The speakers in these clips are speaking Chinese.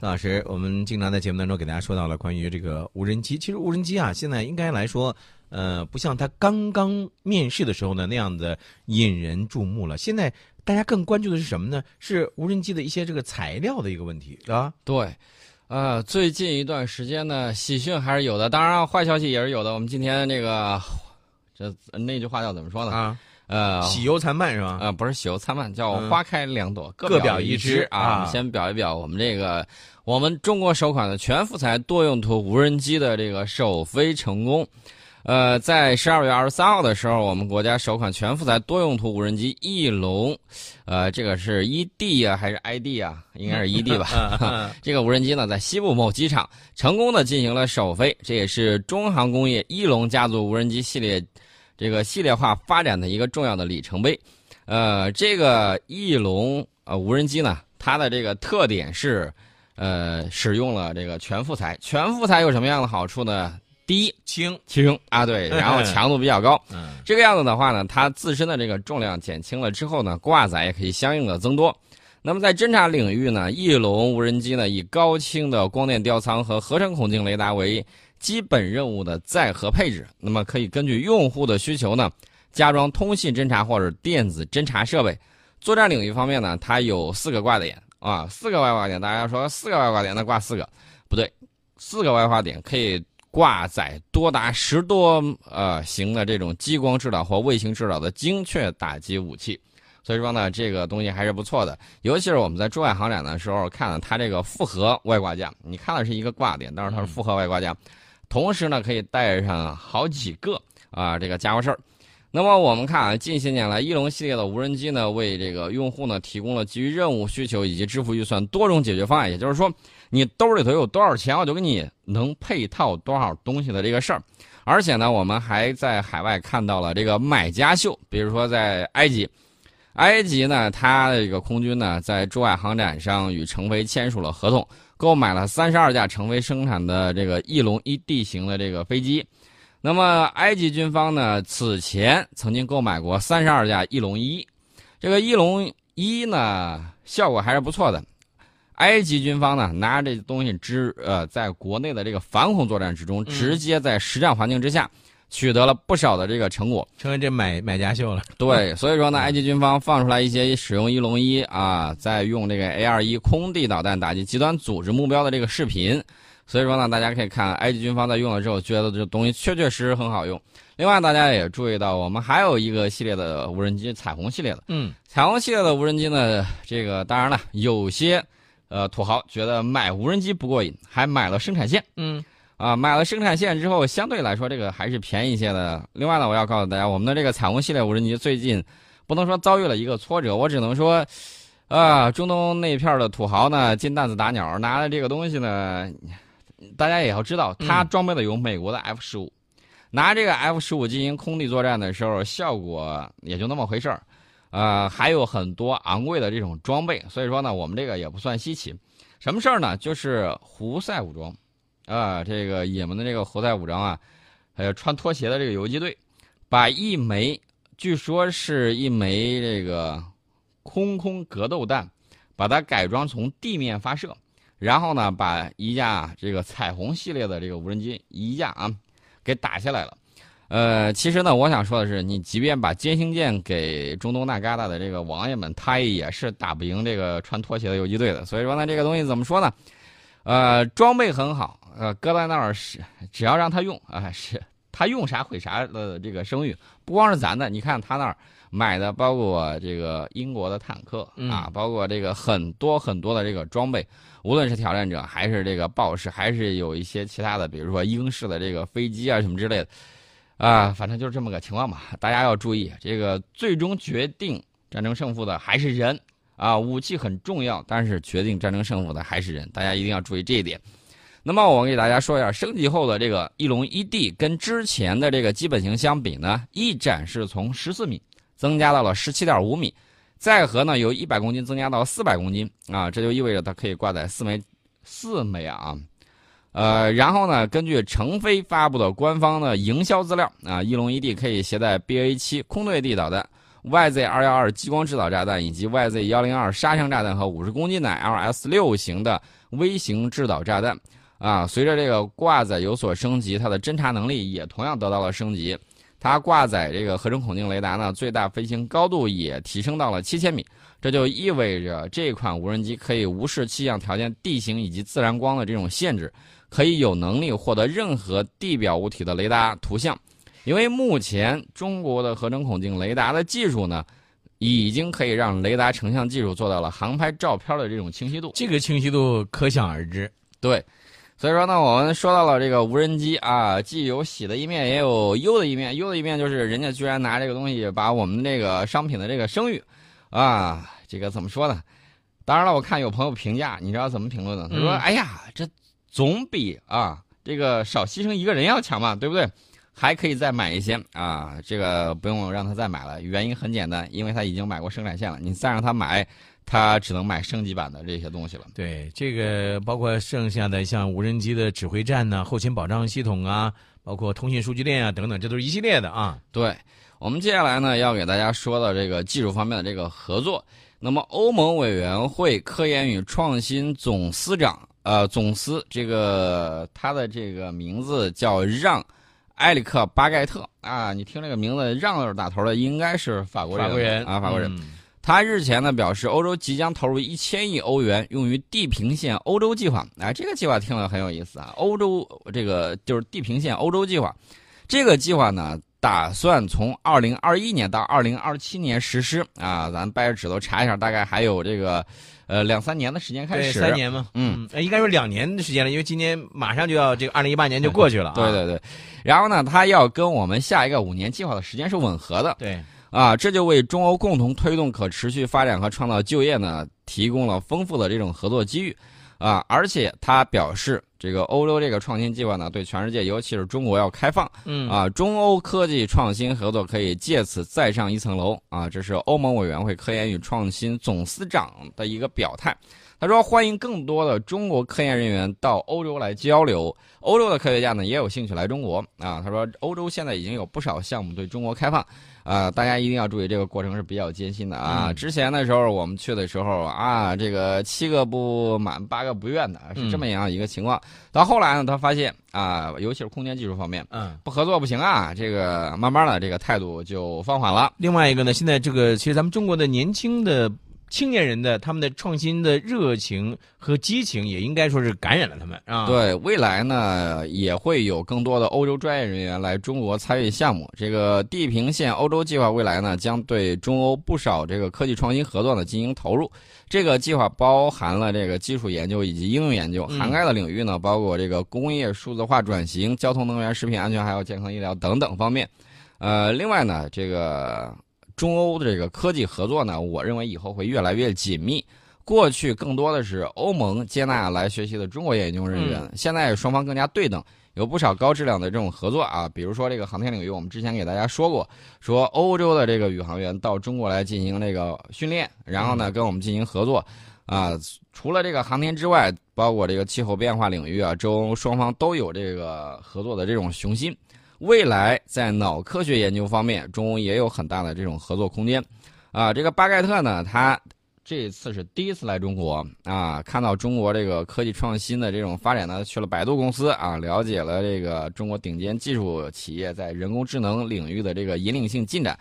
张老师，我们经常在节目当中给大家说到了关于这个无人机。其实无人机啊，现在应该来说，呃，不像它刚刚面世的时候呢那样的引人注目了。现在大家更关注的是什么呢？是无人机的一些这个材料的一个问题啊。对，呃，最近一段时间呢，喜讯还是有的，当然坏消息也是有的。我们今天这个，这那句话叫怎么说呢？啊，呃，喜忧参半是吧？呃，不是喜忧参半，叫嗯花开两朵，各表表一枝啊。啊我们先表一表我们这个我们中国首款的全覆材多用途无人机的这个首飞成功。呃，在十二月二十三号的时候，我们国家首款全覆材多用途无人机翼龙，呃，这个是 ED 啊还是 ID 啊？应该是 ED 吧。这个无人机呢，在西部某机场成功的进行了首飞，这也是中航工业翼龙家族无人机系列这个系列化发展的一个重要的里程碑。呃，这个翼龙呃无人机呢，它的这个特点是，呃，使用了这个全副材。全副材有什么样的好处呢？第一，轻，轻啊，对，然后强度比较高。嗯这个样子的话呢，它自身的这个重量减轻了之后呢，挂载也可以相应的增多。那么在侦察领域呢，翼龙无人机呢以高清的光电吊舱和合成孔径雷达为基本任务的载荷配置，那么可以根据用户的需求呢，加装通信侦察或者电子侦察设备。作战领域方面呢，它有四个挂点啊，四个外挂点。大家说四个外挂点，那挂四个不对，四个外挂点可以挂载多达十多呃型的这种激光制导或卫星制导的精确打击武器。所以说呢，这个东西还是不错的，尤其是我们在珠海航展的时候看了它这个复合外挂架，你看的是一个挂点，但是它是复合外挂架，同时呢可以带上好几个啊这个家伙事儿。那么我们看啊，近些年来，翼龙系列的无人机呢，为这个用户呢提供了基于任务需求以及支付预算多种解决方案。也就是说，你兜里头有多少钱，我就给你能配套多少东西的这个事儿。而且呢，我们还在海外看到了这个买家秀，比如说在埃及，埃及呢，它的这个空军呢，在珠海航展上与成飞签署了合同，购买了三十二架成为生产的这个翼龙一 D 型的这个飞机。那么，埃及军方呢，此前曾经购买过三十二架翼龙一，这个翼龙一呢，效果还是不错的。埃及军方呢，拿着这东西之呃，在国内的这个反恐作战之中，直接在实战环境之下，取得了不少的这个成果。成为这买买家秀了。对，所以说呢，埃及军方放出来一些使用一龙一啊，在用这个 A 二一空地导弹打击极端组织目标的这个视频。所以说呢，大家可以看埃及军方在用了之后，觉得这东西确确实实很好用。另外，大家也注意到，我们还有一个系列的无人机，彩虹系列的。嗯，彩虹系列的无人机呢，这个当然了，有些呃土豪觉得买无人机不过瘾，还买了生产线。嗯，啊，买了生产线之后，相对来说这个还是便宜一些的。另外呢，我要告诉大家，我们的这个彩虹系列无人机最近不能说遭遇了一个挫折，我只能说，啊，中东那片儿的土豪呢，金蛋子打鸟，拿了这个东西呢，大家也要知道，它装备的有美国的 F 十五，拿这个 F 十五进行空地作战的时候，效果也就那么回事儿。呃，还有很多昂贵的这种装备，所以说呢，我们这个也不算稀奇。什么事儿呢？就是胡塞武装，啊，这个也门的这个胡塞武装啊，还有穿拖鞋的这个游击队，把一枚据说是一枚这个空空格斗弹，把它改装从地面发射，然后呢，把一架这个彩虹系列的这个无人机一架啊，给打下来了。呃，其实呢，我想说的是，你即便把歼星舰给中东那旮沓的这个王爷们，他也是打不赢这个穿拖鞋的游击队的。所以说呢，这个东西怎么说呢？呃，装备很好，呃，搁在那儿是只要让他用啊、是他用啥毁啥的这个声誉，不光是咱的，你看他那儿买的，包括这个英国的坦克啊，包括这个很多很多的这个装备，无论是挑战者还是这个豹式，还是有一些其他的，比如说英式的这个飞机啊什么之类的。啊，反正就是这么个情况吧。大家要注意，这个最终决定战争胜负的还是人啊。武器很重要，但是决定战争胜负的还是人，大家一定要注意这一点。那么我给大家说一下，升级后的这个翼龙一 D 跟之前的这个基本型相比呢，翼展是从十四米增加到了十七点五米，载荷呢由一百公斤增加到四百公斤啊，这就意味着它可以挂载四枚四枚啊。呃，然后呢，根据成飞发布的官方的营销资料啊，翼龙一 D 可以携带 BA 7空对地导弹，YZ 二幺二激光制导炸弹，以及 YZ 幺零二杀伤炸弹和五十公斤的 LS 六型的微型制导炸弹。啊，随着这个挂载有所升级，它的侦察能力也同样得到了升级。它挂载这个合成孔径雷达呢，最大飞行高度也提升到了七千米。这就意味着这款无人机可以无视气象条件、地形以及自然光的这种限制，可以有能力获得任何地表物体的雷达图像。因为目前中国的合成孔径雷达的技术呢，已经可以让雷达成像技术做到了航拍照片的这种清晰度。这个清晰度可想而知。对。所以说呢，我们说到了这个无人机啊，既有喜的一面，也有忧的一面。忧的一面就是人家居然拿这个东西把我们这个商品的这个声誉，啊，这个怎么说呢？当然了，我看有朋友评价，你知道怎么评论的？他说：“哎呀，这总比啊这个少牺牲一个人要强嘛，对不对？还可以再买一些啊，这个不用让他再买了。原因很简单，因为他已经买过生产线了，你再让他买。”它只能买升级版的这些东西了。对，这个包括剩下的像无人机的指挥站呢、后勤保障系统啊，包括通信数据链啊等等，这都是一系列的啊。对，我们接下来呢要给大家说到这个技术方面的这个合作。那么，欧盟委员会科研与创新总司长，呃，总司这个他的这个名字叫让·埃里克·巴盖特啊，你听这个名字，让字打头的应该是法国人，法国人啊，法国人。他日前呢表示，欧洲即将投入一千亿欧元用于地平线欧洲计划。哎，这个计划听了很有意思啊！欧洲这个就是地平线欧洲计划，这个计划呢打算从二零二一年到二零二七年实施啊。咱掰着指头查一下，大概还有这个呃两三年的时间开始。三年嘛？嗯，应该说两年的时间了，因为今年马上就要这个二零一八年就过去了。对对对，然后呢，它要跟我们下一个五年计划的时间是吻合的。对。啊，这就为中欧共同推动可持续发展和创造就业呢，提供了丰富的这种合作机遇，啊，而且他表示，这个欧洲这个创新计划呢，对全世界，尤其是中国要开放，嗯，啊，中欧科技创新合作可以借此再上一层楼，啊，这是欧盟委员会科研与创新总司长的一个表态。他说：“欢迎更多的中国科研人员到欧洲来交流，欧洲的科学家呢也有兴趣来中国啊。”他说：“欧洲现在已经有不少项目对中国开放，啊，大家一定要注意，这个过程是比较艰辛的啊。之前的时候我们去的时候啊，这个七个不满八个不愿的，是这么样一个情况。到后来呢，他发现啊，尤其是空间技术方面，嗯，不合作不行啊，这个慢慢的这个态度就放缓了。另外一个呢，现在这个其实咱们中国的年轻的。”青年人的他们的创新的热情和激情，也应该说是感染了他们啊。对未来呢，也会有更多的欧洲专业人员来中国参与项目。这个地平线欧洲计划未来呢，将对中欧不少这个科技创新合作呢进行投入。这个计划包含了这个基础研究以及应用研究，涵盖的领域呢，包括这个工业数字化转型、交通能源、食品安全，还有健康医疗等等方面。呃，另外呢，这个。中欧的这个科技合作呢，我认为以后会越来越紧密。过去更多的是欧盟接纳来学习的中国研究人员，现在双方更加对等，有不少高质量的这种合作啊。比如说这个航天领域，我们之前给大家说过，说欧洲的这个宇航员到中国来进行这个训练，然后呢跟我们进行合作啊。除了这个航天之外，包括这个气候变化领域啊，中欧双方都有这个合作的这种雄心。未来在脑科学研究方面，中欧也有很大的这种合作空间，啊，这个巴盖特呢，他这次是第一次来中国啊，看到中国这个科技创新的这种发展呢，去了百度公司啊，了解了这个中国顶尖技术企业在人工智能领域的这个引领性进展，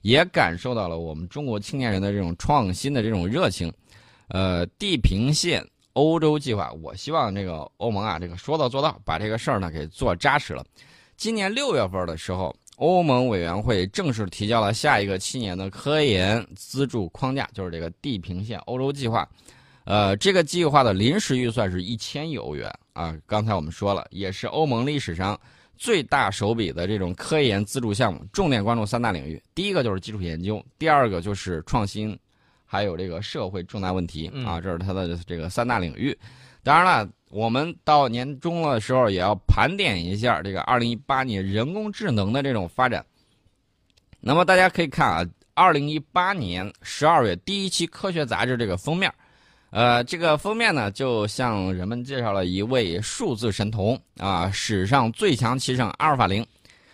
也感受到了我们中国青年人的这种创新的这种热情，呃，地平线欧洲计划，我希望这个欧盟啊，这个说到做到，把这个事儿呢给做扎实了。今年六月份的时候，欧盟委员会正式提交了下一个七年的科研资助框架，就是这个地平线欧洲计划。呃，这个计划的临时预算是一千亿欧元啊。刚才我们说了，也是欧盟历史上最大手笔的这种科研资助项目，重点关注三大领域：第一个就是基础研究，第二个就是创新，还有这个社会重大问题啊。这是它的这个三大领域。当然了。我们到年终的时候也要盘点一下这个二零一八年人工智能的这种发展。那么大家可以看啊，二零一八年十二月第一期《科学》杂志这个封面，呃，这个封面呢就向人们介绍了一位数字神童啊，史上最强棋圣阿尔法零。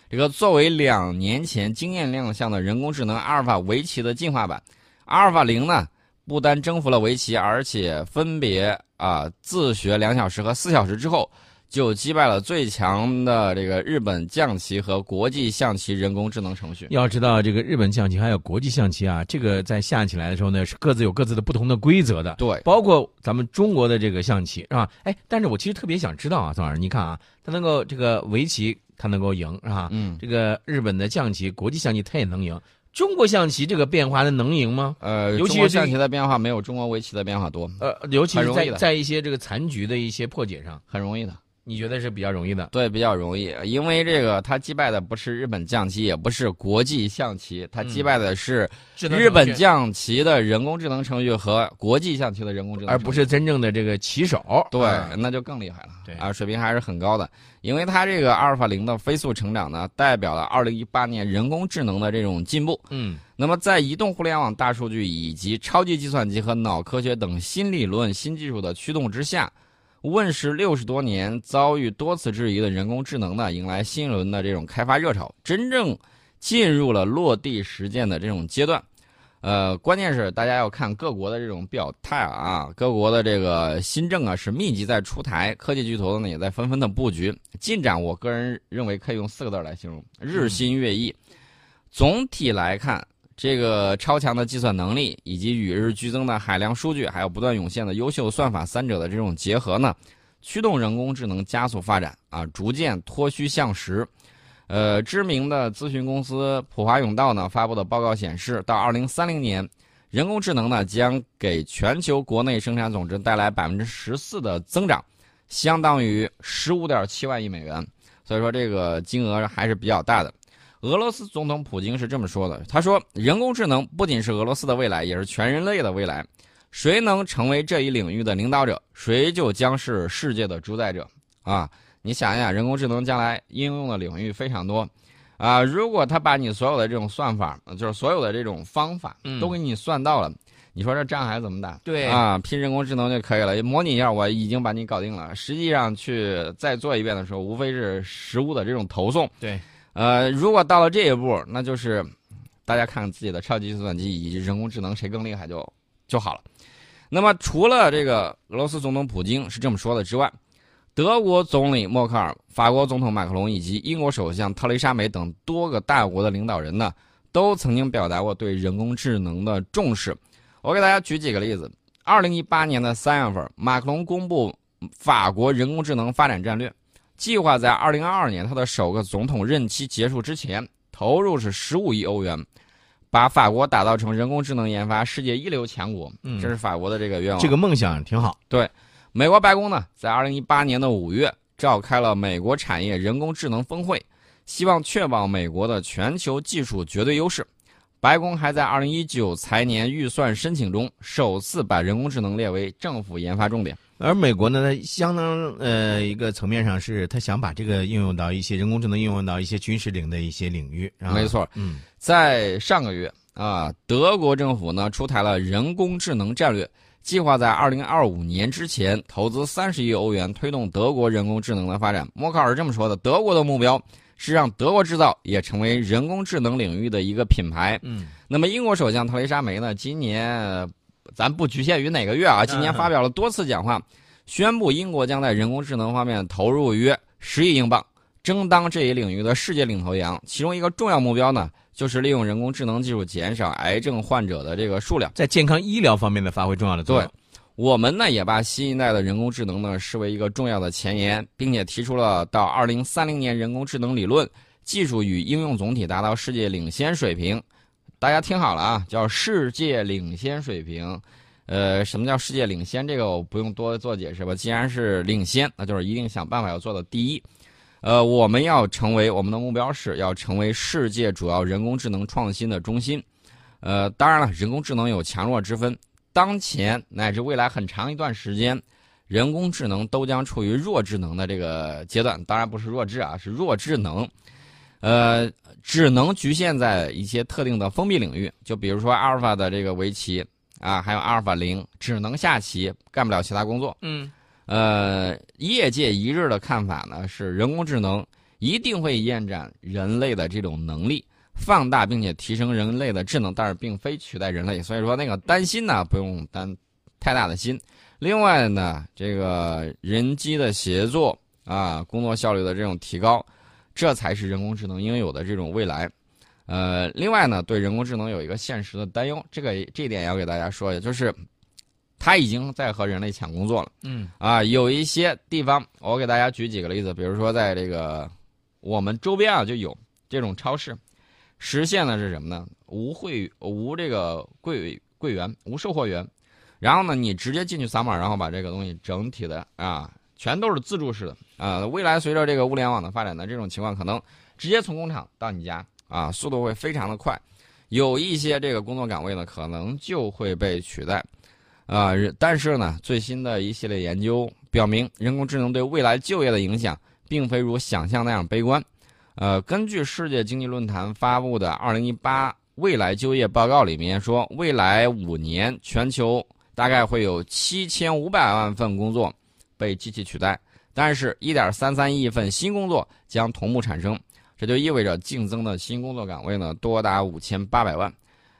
这个作为两年前惊艳亮相的人工智能阿尔法围棋的进化版，阿尔法零呢，不单征服了围棋，而且分别啊自学两小时和四小时之后。就击败了最强的这个日本将棋和国际象棋人工智能程序。要知道，这个日本象棋还有国际象棋啊，这个在下起来的时候呢，是各自有各自的不同的规则的。对，包括咱们中国的这个象棋是吧？哎，但是我其实特别想知道啊，宋老师，你看啊，他能够这个围棋，他能够赢是吧？嗯，这个日本的象棋、国际象棋他也能赢，中国象棋这个变化的能赢吗？呃，尤其是象棋的变化没有中国围棋的变化多。呃，尤其是在在一些这个残局的一些破解上，很容易的。你觉得是比较容易的？对，比较容易，因为这个他击败的不是日本象棋，也不是国际象棋，他击败的是日本象棋的人工智能程序和国际象棋的人工智能，而不是真正的这个棋手。对，那就更厉害了。对啊，水平还是很高的，因为它这个阿尔法零的飞速成长呢，代表了二零一八年人工智能的这种进步。嗯，那么在移动互联网、大数据以及超级计算机和脑科学等新理论、新技术的驱动之下。问世六十多年，遭遇多次质疑的人工智能呢，迎来新一轮的这种开发热潮，真正进入了落地实践的这种阶段。呃，关键是大家要看各国的这种表态啊，各国的这个新政啊是密集在出台，科技巨头呢也在纷纷的布局进展。我个人认为可以用四个字来形容：日新月异。总体来看。这个超强的计算能力，以及与日俱增的海量数据，还有不断涌现的优秀算法，三者的这种结合呢，驱动人工智能加速发展啊，逐渐脱虚向实。呃，知名的咨询公司普华永道呢发布的报告显示，到二零三零年，人工智能呢将给全球国内生产总值带来百分之十四的增长，相当于十五点七万亿美元。所以说，这个金额还是比较大的。俄罗斯总统普京是这么说的：“他说，人工智能不仅是俄罗斯的未来，也是全人类的未来。谁能成为这一领域的领导者，谁就将是世界的主宰者。”啊，你想一想，人工智能将来应用的领域非常多，啊，如果他把你所有的这种算法，就是所有的这种方法，都给你算到了，你说这仗还怎么打？对啊，拼人工智能就可以了，模拟一下，我已经把你搞定了。实际上去再做一遍的时候，无非是实物的这种投送。对。呃，如果到了这一步，那就是大家看自己的超级计算机以及人工智能谁更厉害就就好了。那么，除了这个俄罗斯总统普京是这么说的之外，德国总理默克尔、法国总统马克龙以及英国首相特蕾莎梅等多个大国的领导人呢，都曾经表达过对人工智能的重视。我给大家举几个例子：二零一八年的三月份，马克龙公布法国人工智能发展战略。计划在二零二二年他的首个总统任期结束之前，投入是十五亿欧元，把法国打造成人工智能研发世界一流强国。嗯，这是法国的这个愿望。这个梦想挺好。对，美国白宫呢，在二零一八年的五月召开了美国产业人工智能峰会，希望确保美国的全球技术绝对优势。白宫还在二零一九财年预算申请中首次把人工智能列为政府研发重点。而美国呢，它相当呃一个层面上是，他想把这个应用到一些人工智能应用到一些军事领的一些领域。没错，嗯，在上个月啊，德国政府呢出台了人工智能战略，计划在二零二五年之前投资三十亿欧元推动德国人工智能的发展。默克尔这么说的，德国的目标是让德国制造也成为人工智能领域的一个品牌。嗯，那么英国首相特蕾莎梅呢，今年。咱不局限于哪个月啊，今年发表了多次讲话，宣布英国将在人工智能方面投入约十亿英镑，争当这一领域的世界领头羊。其中一个重要目标呢，就是利用人工智能技术减少癌症患者的这个数量，在健康医疗方面的发挥重要的作用。对，我们呢也把新一代的人工智能呢视为一个重要的前沿，并且提出了到二零三零年人工智能理论技术与应用总体达到世界领先水平。大家听好了啊，叫世界领先水平，呃，什么叫世界领先？这个我不用多做解释吧。既然是领先，那就是一定想办法要做到第一。呃，我们要成为我们的目标是要成为世界主要人工智能创新的中心。呃，当然了，人工智能有强弱之分，当前乃至未来很长一段时间，人工智能都将处于弱智能的这个阶段。当然不是弱智啊，是弱智能。呃，只能局限在一些特定的封闭领域，就比如说阿尔法的这个围棋啊，还有阿尔法零，只能下棋，干不了其他工作。嗯，呃，业界一致的看法呢是，人工智能一定会延展人类的这种能力，放大并且提升人类的智能，但是并非取代人类。所以说那个担心呢，不用担太大的心。另外呢，这个人机的协作啊，工作效率的这种提高，这才是人工智能应有的这种未来。呃，另外呢，对人工智能有一个现实的担忧，这个这一点要给大家说一下，就是它已经在和人类抢工作了。嗯啊，有一些地方，我给大家举几个例子，比如说在这个我们周边啊，就有这种超市，实现的是什么呢？无会无这个柜柜员，无售货员，然后呢，你直接进去扫码，然后把这个东西整体的啊，全都是自助式的啊。未来随着这个物联网的发展呢，这种情况可能直接从工厂到你家啊，速度会非常的快。有一些这个工作岗位呢，可能就会被取代。啊、但是呢，最新的一系列研究表明，人工智能对未来就业的影响并非如想象那样悲观。呃，根据世界经济论坛发布的《二零一八未来就业报告》里面说，未来五年全球大概会有七千五百万份工作被机器取代，但是1.33亿份新工作将同步产生，这就意味着竞争的新工作岗位呢多达五千八百万。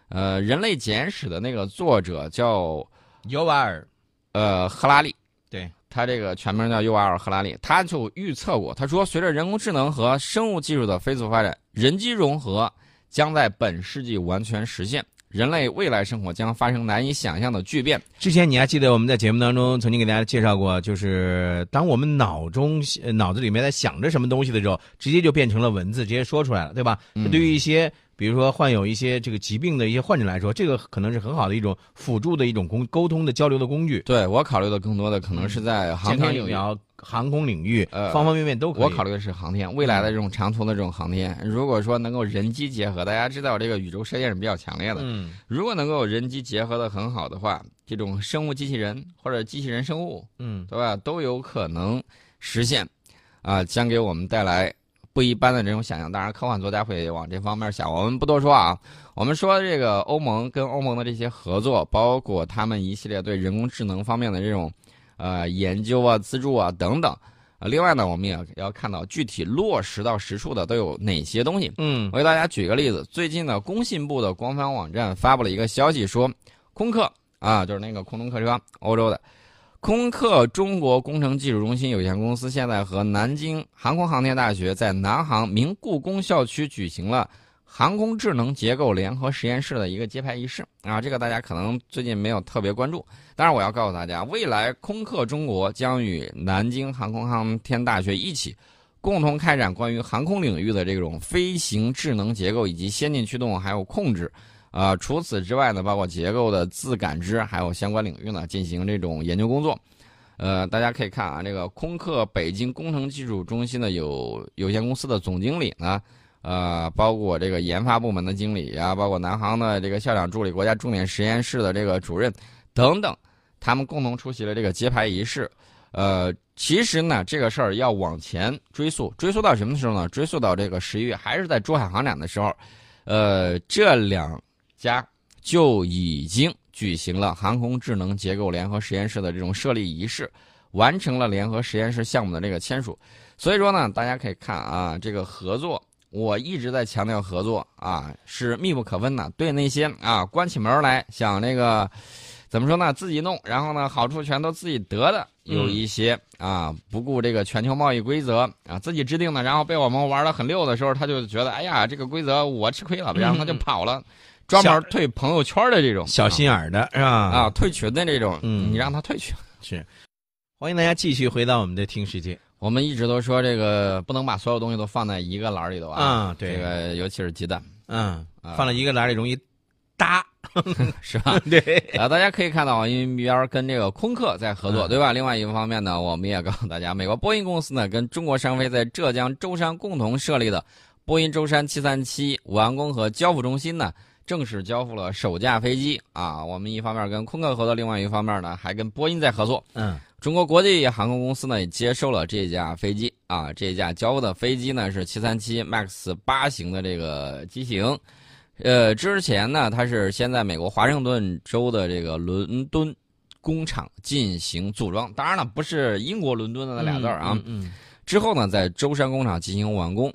呃，《人类简史》的那个作者叫尤瓦尔，呃赫拉利，对。他这个全名叫尤瓦尔·赫拉利，他就预测过，他说，随着人工智能和生物技术的飞速发展，人机融合将在本世纪完全实现，人类未来生活将发生难以想象的巨变。之前你还记得我们在节目当中曾经给大家介绍过，就是当我们脑中呃脑子里面在想着什么东西的时候，直接就变成了文字，直接说出来了，对吧？嗯对于一些比如说患有一些这个疾病的一些患者来说，这个可能是很好的一种辅助的一种工沟通的交流的工具。对我考虑的更多的可能是在航天领域。航空领域，呃方方面面都可以。我考虑的是航天，未来的这种长途的这种航天，如果说能够人机结合，大家知道这个宇宙射线是比较强烈的，嗯如果能够人机结合的很好的话，这种生物机器人或者机器人生物，嗯对吧？都有可能实现，啊，将给我们带来不一般的这种想象。当然，科幻作家会往这方面想，我们不多说啊。我们说这个欧盟跟欧盟的这些合作，包括他们一系列对人工智能方面的这种呃研究啊、资助啊等等。啊，另外呢，我们也要看到具体落实到实处的都有哪些东西。嗯我给大家举个例子，最近呢，工信部的官方网站发布了一个消息说，空客啊，就是那个空中客车，欧洲的空客中国工程技术中心有限公司，现在和南京航空航天大学在南航明故宫校区举行了航空智能结构联合实验室的一个揭牌仪式啊，这个大家可能最近没有特别关注。当然，我要告诉大家，未来空客中国将与南京航空航天大学一起。共同开展关于航空领域的这种飞行智能结构以及先进驱动还有控制，啊、除此之外呢，包括结构的自感知还有相关领域呢，进行这种研究工作。呃，大家可以看啊，这个空客北京工程技术中心的有有限公司的总经理呢，呃，包括这个研发部门的经理啊，包括南航的这个校长助理、国家重点实验室的这个主任等等，他们共同出席了这个揭牌仪式。呃，其实呢，这个事儿要往前追溯，追溯到什么时候呢？追溯到这个十一月，还是在珠海航展的时候，呃，这两家就已经举行了航空智能结构联合实验室的这种设立仪式，完成了联合实验室项目的这个签署。所以说呢，大家可以看啊，这个合作，我一直在强调合作啊是密不可分的。对那些啊关起门来想那个怎么说呢，自己弄，然后呢好处全都自己得的，有一些啊不顾这个全球贸易规则啊自己制定的，然后被我们玩的很溜的时候，他就觉得哎呀这个规则我吃亏了，然后他就跑了，专门退朋友圈的这种小心眼儿的是吧？啊退群的这种，嗯你让他退群。是。欢迎大家继续回到我们的听世界我们一直都说这个不能把所有东西都放在一个篮儿里头啊，嗯，对，这个尤其是鸡蛋，嗯，啊放在一个篮里容易搭，是吧？对，啊，大家可以看到，因为边儿跟这个空客在合作，嗯对吧？另外一个方面呢，我们也告诉大家，美国波音公司呢跟中国商飞在浙江舟山共同设立的波音舟山737完工和交付中心呢，正式交付了首架飞机啊。我们一方面跟空客合作，另外一方面呢还跟波音在合作。嗯中国国际航空公司呢也接收了这架飞机啊，这架交付的飞机呢是737 MAX 八型的这个机型。呃，之前呢，它是先在美国华盛顿州的这个伦敦工厂进行组装，当然了，不是英国伦敦的那俩字儿啊。嗯之后呢，在舟山工厂进行完工。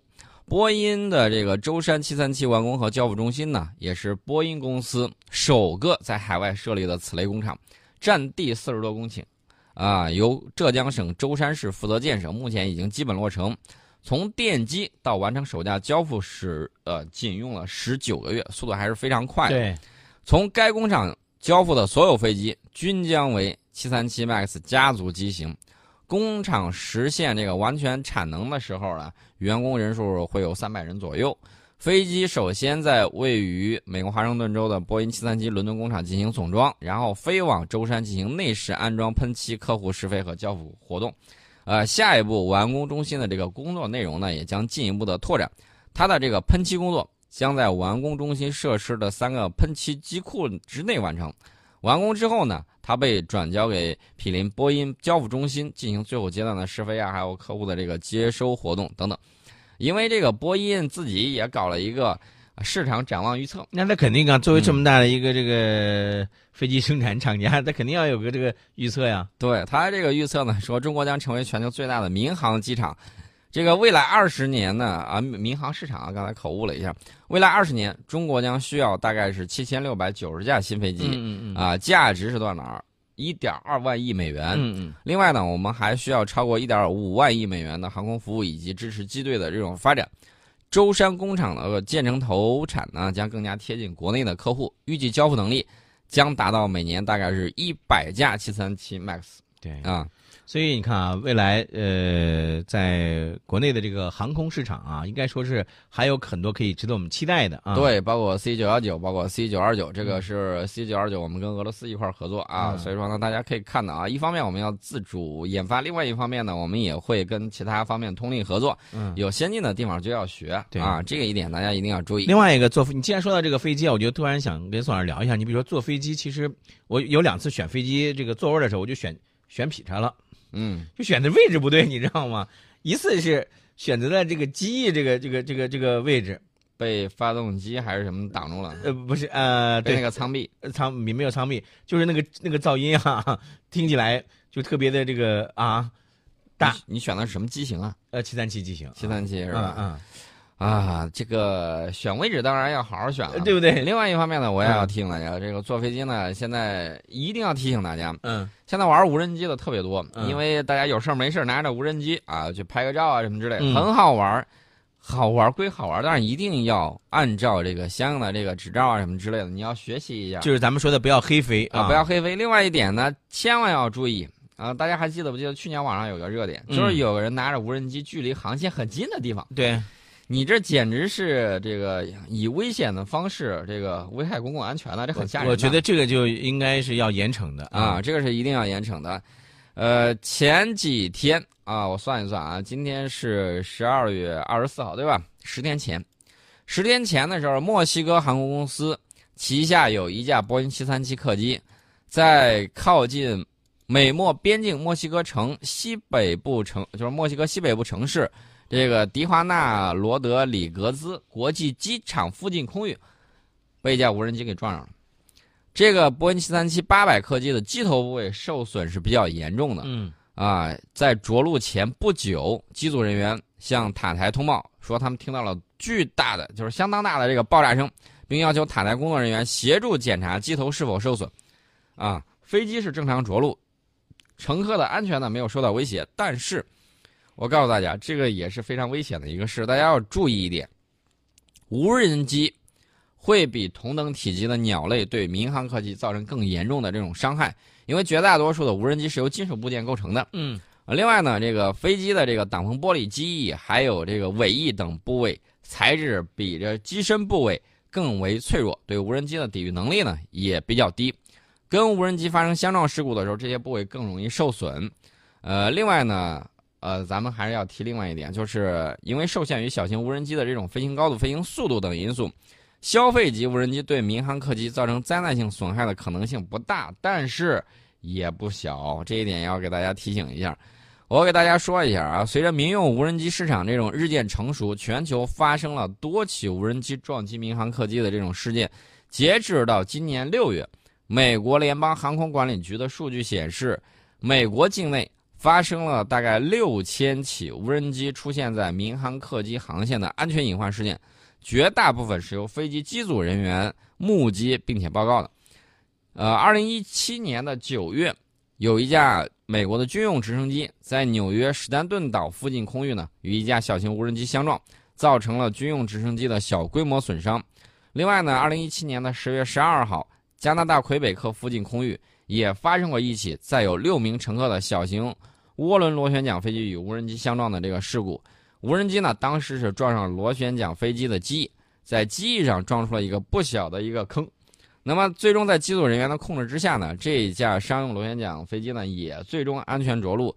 波音的这个舟山737完工和交付中心呢，也是波音公司首个在海外设立的此类工厂，占地四十多公顷，啊，由浙江省舟山市负责建设，目前已经基本落成。从奠基到完成首架交付时，呃，仅用了十九个月，速度还是非常快。对，从该工厂交付的所有飞机均将为737 MAX 家族机型。工厂实现这个完全产能的时候呢，员工人数会有三百人左右。飞机首先在位于美国华盛顿州的波音737伦敦工厂进行总装，然后飞往舟山进行内饰安装、喷漆、客户试飞和交付活动。呃，下一步完工中心的这个工作内容呢，也将进一步的拓展。它的这个喷漆工作将在完工中心设施的三个喷漆机库之内完成。完工之后呢？它被转交给毗邻波音交付中心进行最后阶段的试飞啊，还有客户的这个接收活动等等。因为这个波音自己也搞了一个市场展望预测，那他肯定啊，作为这么大的一个这个飞机生产厂家，他肯定要有个这个预测呀。对他这个预测呢，说中国将成为全球最大的民航机场。这个未来二十年呢，啊，民航市场啊，刚才口误了一下。未来二十年，中国将需要大概是七千六百九十架新飞机，嗯嗯啊，价值是多少呢？一点二万亿美元。嗯嗯。另外呢，我们还需要超过一点五万亿美元的航空服务以及支持机队的这种发展。舟山工厂的建成投产呢，将更加贴近国内的客户，预计交付能力将达到每年大概是一百架七三七 MAX。对啊。所以你看啊，未来呃，在国内的这个航空市场啊，应该说是还有很多可以值得我们期待的啊。对，包括 C 九幺九，包括 C 九二九，这个是 C 九二九，我们跟俄罗斯一块合作啊。所以说呢，大家可以看到啊，一方面我们要自主研发，另外一方面呢，我们也会跟其他方面通力合作。嗯，有先进的地方就要学，对啊，这个一点大家一定要注意。另外一个坐，你既然说到这个飞机啊，我就突然想跟宋老师聊一下。你比如说坐飞机，其实我有两次选飞机这个座位的时候，我就选选劈叉了。嗯，就选的位置不对，你知道吗？一次是选择在这个机翼这个这个这个这个位置，被发动机还是什么挡住了？呃，不是，呃，对，那个舱壁，舱没没有舱壁，就是那个那个噪音啊，听起来就特别的这个啊大。你选的是什么机型啊？呃，七三七机型，七三七是吧？嗯。啊，这个选位置当然要好好选了，对不对？另外一方面呢，我也要提醒大家，这个坐飞机呢，现在一定要提醒大家，嗯，现在玩无人机的特别多，因为大家有事没事拿着无人机啊，去拍个照啊什么之类，很好玩，好玩归好玩，但是一定要按照这个相应的这个执照啊什么之类的，你要学习一下。就是咱们说的不要黑飞啊，不要黑飞。另外一点呢，千万要注意啊，大家还记得不记得去年网上有个热点，就是有个人拿着无人机距离航线很近的地方，对。你这简直是这个以危险的方式，这个危害公共安全了，这很吓人。我觉得这个就应该是要严惩的啊，这个是一定要严惩的。呃，前几天啊，我算一算啊，今天是十二月二十四号，对吧？十天前，十天前的时候，墨西哥航空公司旗下有一架波音七三七客机，在靠近美墨边境墨西哥城西北部城，就是墨西哥西北部城市。这个迪华纳罗德里格兹国际机场附近空域，被一架无人机给撞上了。这个波音七三七八百客机的机头部位受损是比较严重的。嗯，啊，在着陆前不久，机组人员向塔台通报说，他们听到了巨大的，就是相当大的这个爆炸声，并要求塔台工作人员协助检查机头是否受损。啊，飞机是正常着陆，乘客的安全呢没有受到威胁，但是。我告诉大家，这个也是非常危险的一个事，大家要注意一点。无人机会比同等体积的鸟类对民航客机造成更严重的这种伤害，因为绝大多数的无人机是由金属部件构成的。嗯，另外呢，这个飞机的这个挡风玻璃机翼还有这个尾翼等部位材质比这机身部位更为脆弱，对无人机的抵御能力呢也比较低。跟无人机发生相撞事故的时候，这些部位更容易受损。呃，另外呢。呃，咱们还是要提另外一点，就是因为受限于小型无人机的这种飞行高度、飞行速度等因素，消费级无人机对民航客机造成灾难性损害的可能性不大，但是也不小。这一点要给大家提醒一下。我给大家说一下啊，随着民用无人机市场这种日渐成熟，全球发生了多起无人机撞击民航客机的这种事件。截止到今年六月，美国联邦航空管理局的数据显示，美国境内。发生了大概六千起无人机出现在民航客机航线的安全隐患事件，绝大部分是由飞机机组人员目击并且报告的。呃，二零一七年的九月，有一架美国的军用直升机在纽约史丹顿岛附近空域呢，与一架小型无人机相撞，造成了军用直升机的小规模损伤。另外呢，二零一七年的十月十二号，加拿大魁北克附近空域也发生过一起载有六名乘客的小型涡轮螺旋桨飞机与无人机相撞的这个事故。无人机呢，当时是撞上螺旋桨飞机的机翼，在机翼上撞出了一个不小的一个坑。那么，最终在机组人员的控制之下呢，这一架商用螺旋桨飞机呢也最终安全着陆。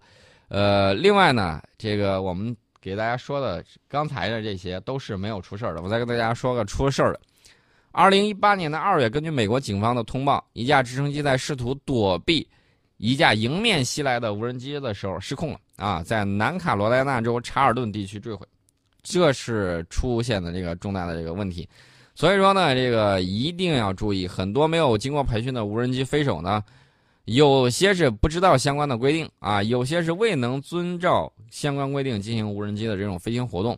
呃，另外呢，这个我们给大家说的刚才的这些都是没有出事儿的。我再跟大家说个出事儿的。二零一八年的二月，根据美国警方的通报，一架直升机在试图躲避一架迎面袭来的无人机的时候失控了啊，在南卡罗来纳州查尔顿地区坠毁，这是出现的这个重大的这个问题。所以说呢，这个一定要注意，很多没有经过培训的无人机飞手呢，有些是不知道相关的规定啊，有些是未能遵照相关规定进行无人机的这种飞行活动，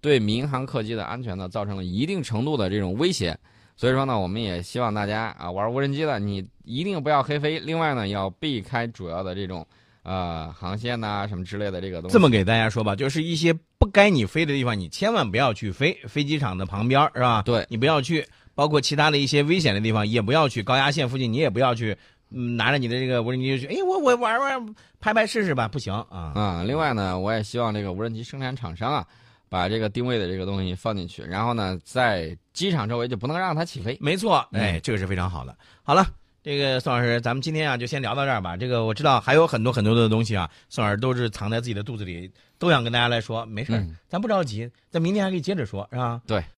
对民航客机的安全呢造成了一定程度的这种威胁。所以说呢，我们也希望大家啊，玩无人机的你一定不要黑飞，另外呢，要避开主要的这种。呃，航线呐，什么之类的这个东西。这么给大家说吧，就是一些不该你飞的地方，你千万不要去飞。飞机场的旁边是吧？对，你不要去。包括其他的一些危险的地方，也不要去。高压线附近你也不要去。嗯，拿着你的这个无人机去，哎，我我玩玩拍拍试试吧，不行啊啊！另外呢，我也希望这个无人机生产厂商啊，把这个定位的这个东西放进去，然后呢，在机场周围就不能让它起飞。没错，哎，这个是非常好的。好了。这个宋老师，咱们今天啊就先聊到这儿吧。这个我知道还有很多很多的东西啊，宋老师都是藏在自己的肚子里，都想跟大家来说。没事儿，咱不着急，咱明天还可以接着说，是吧？对。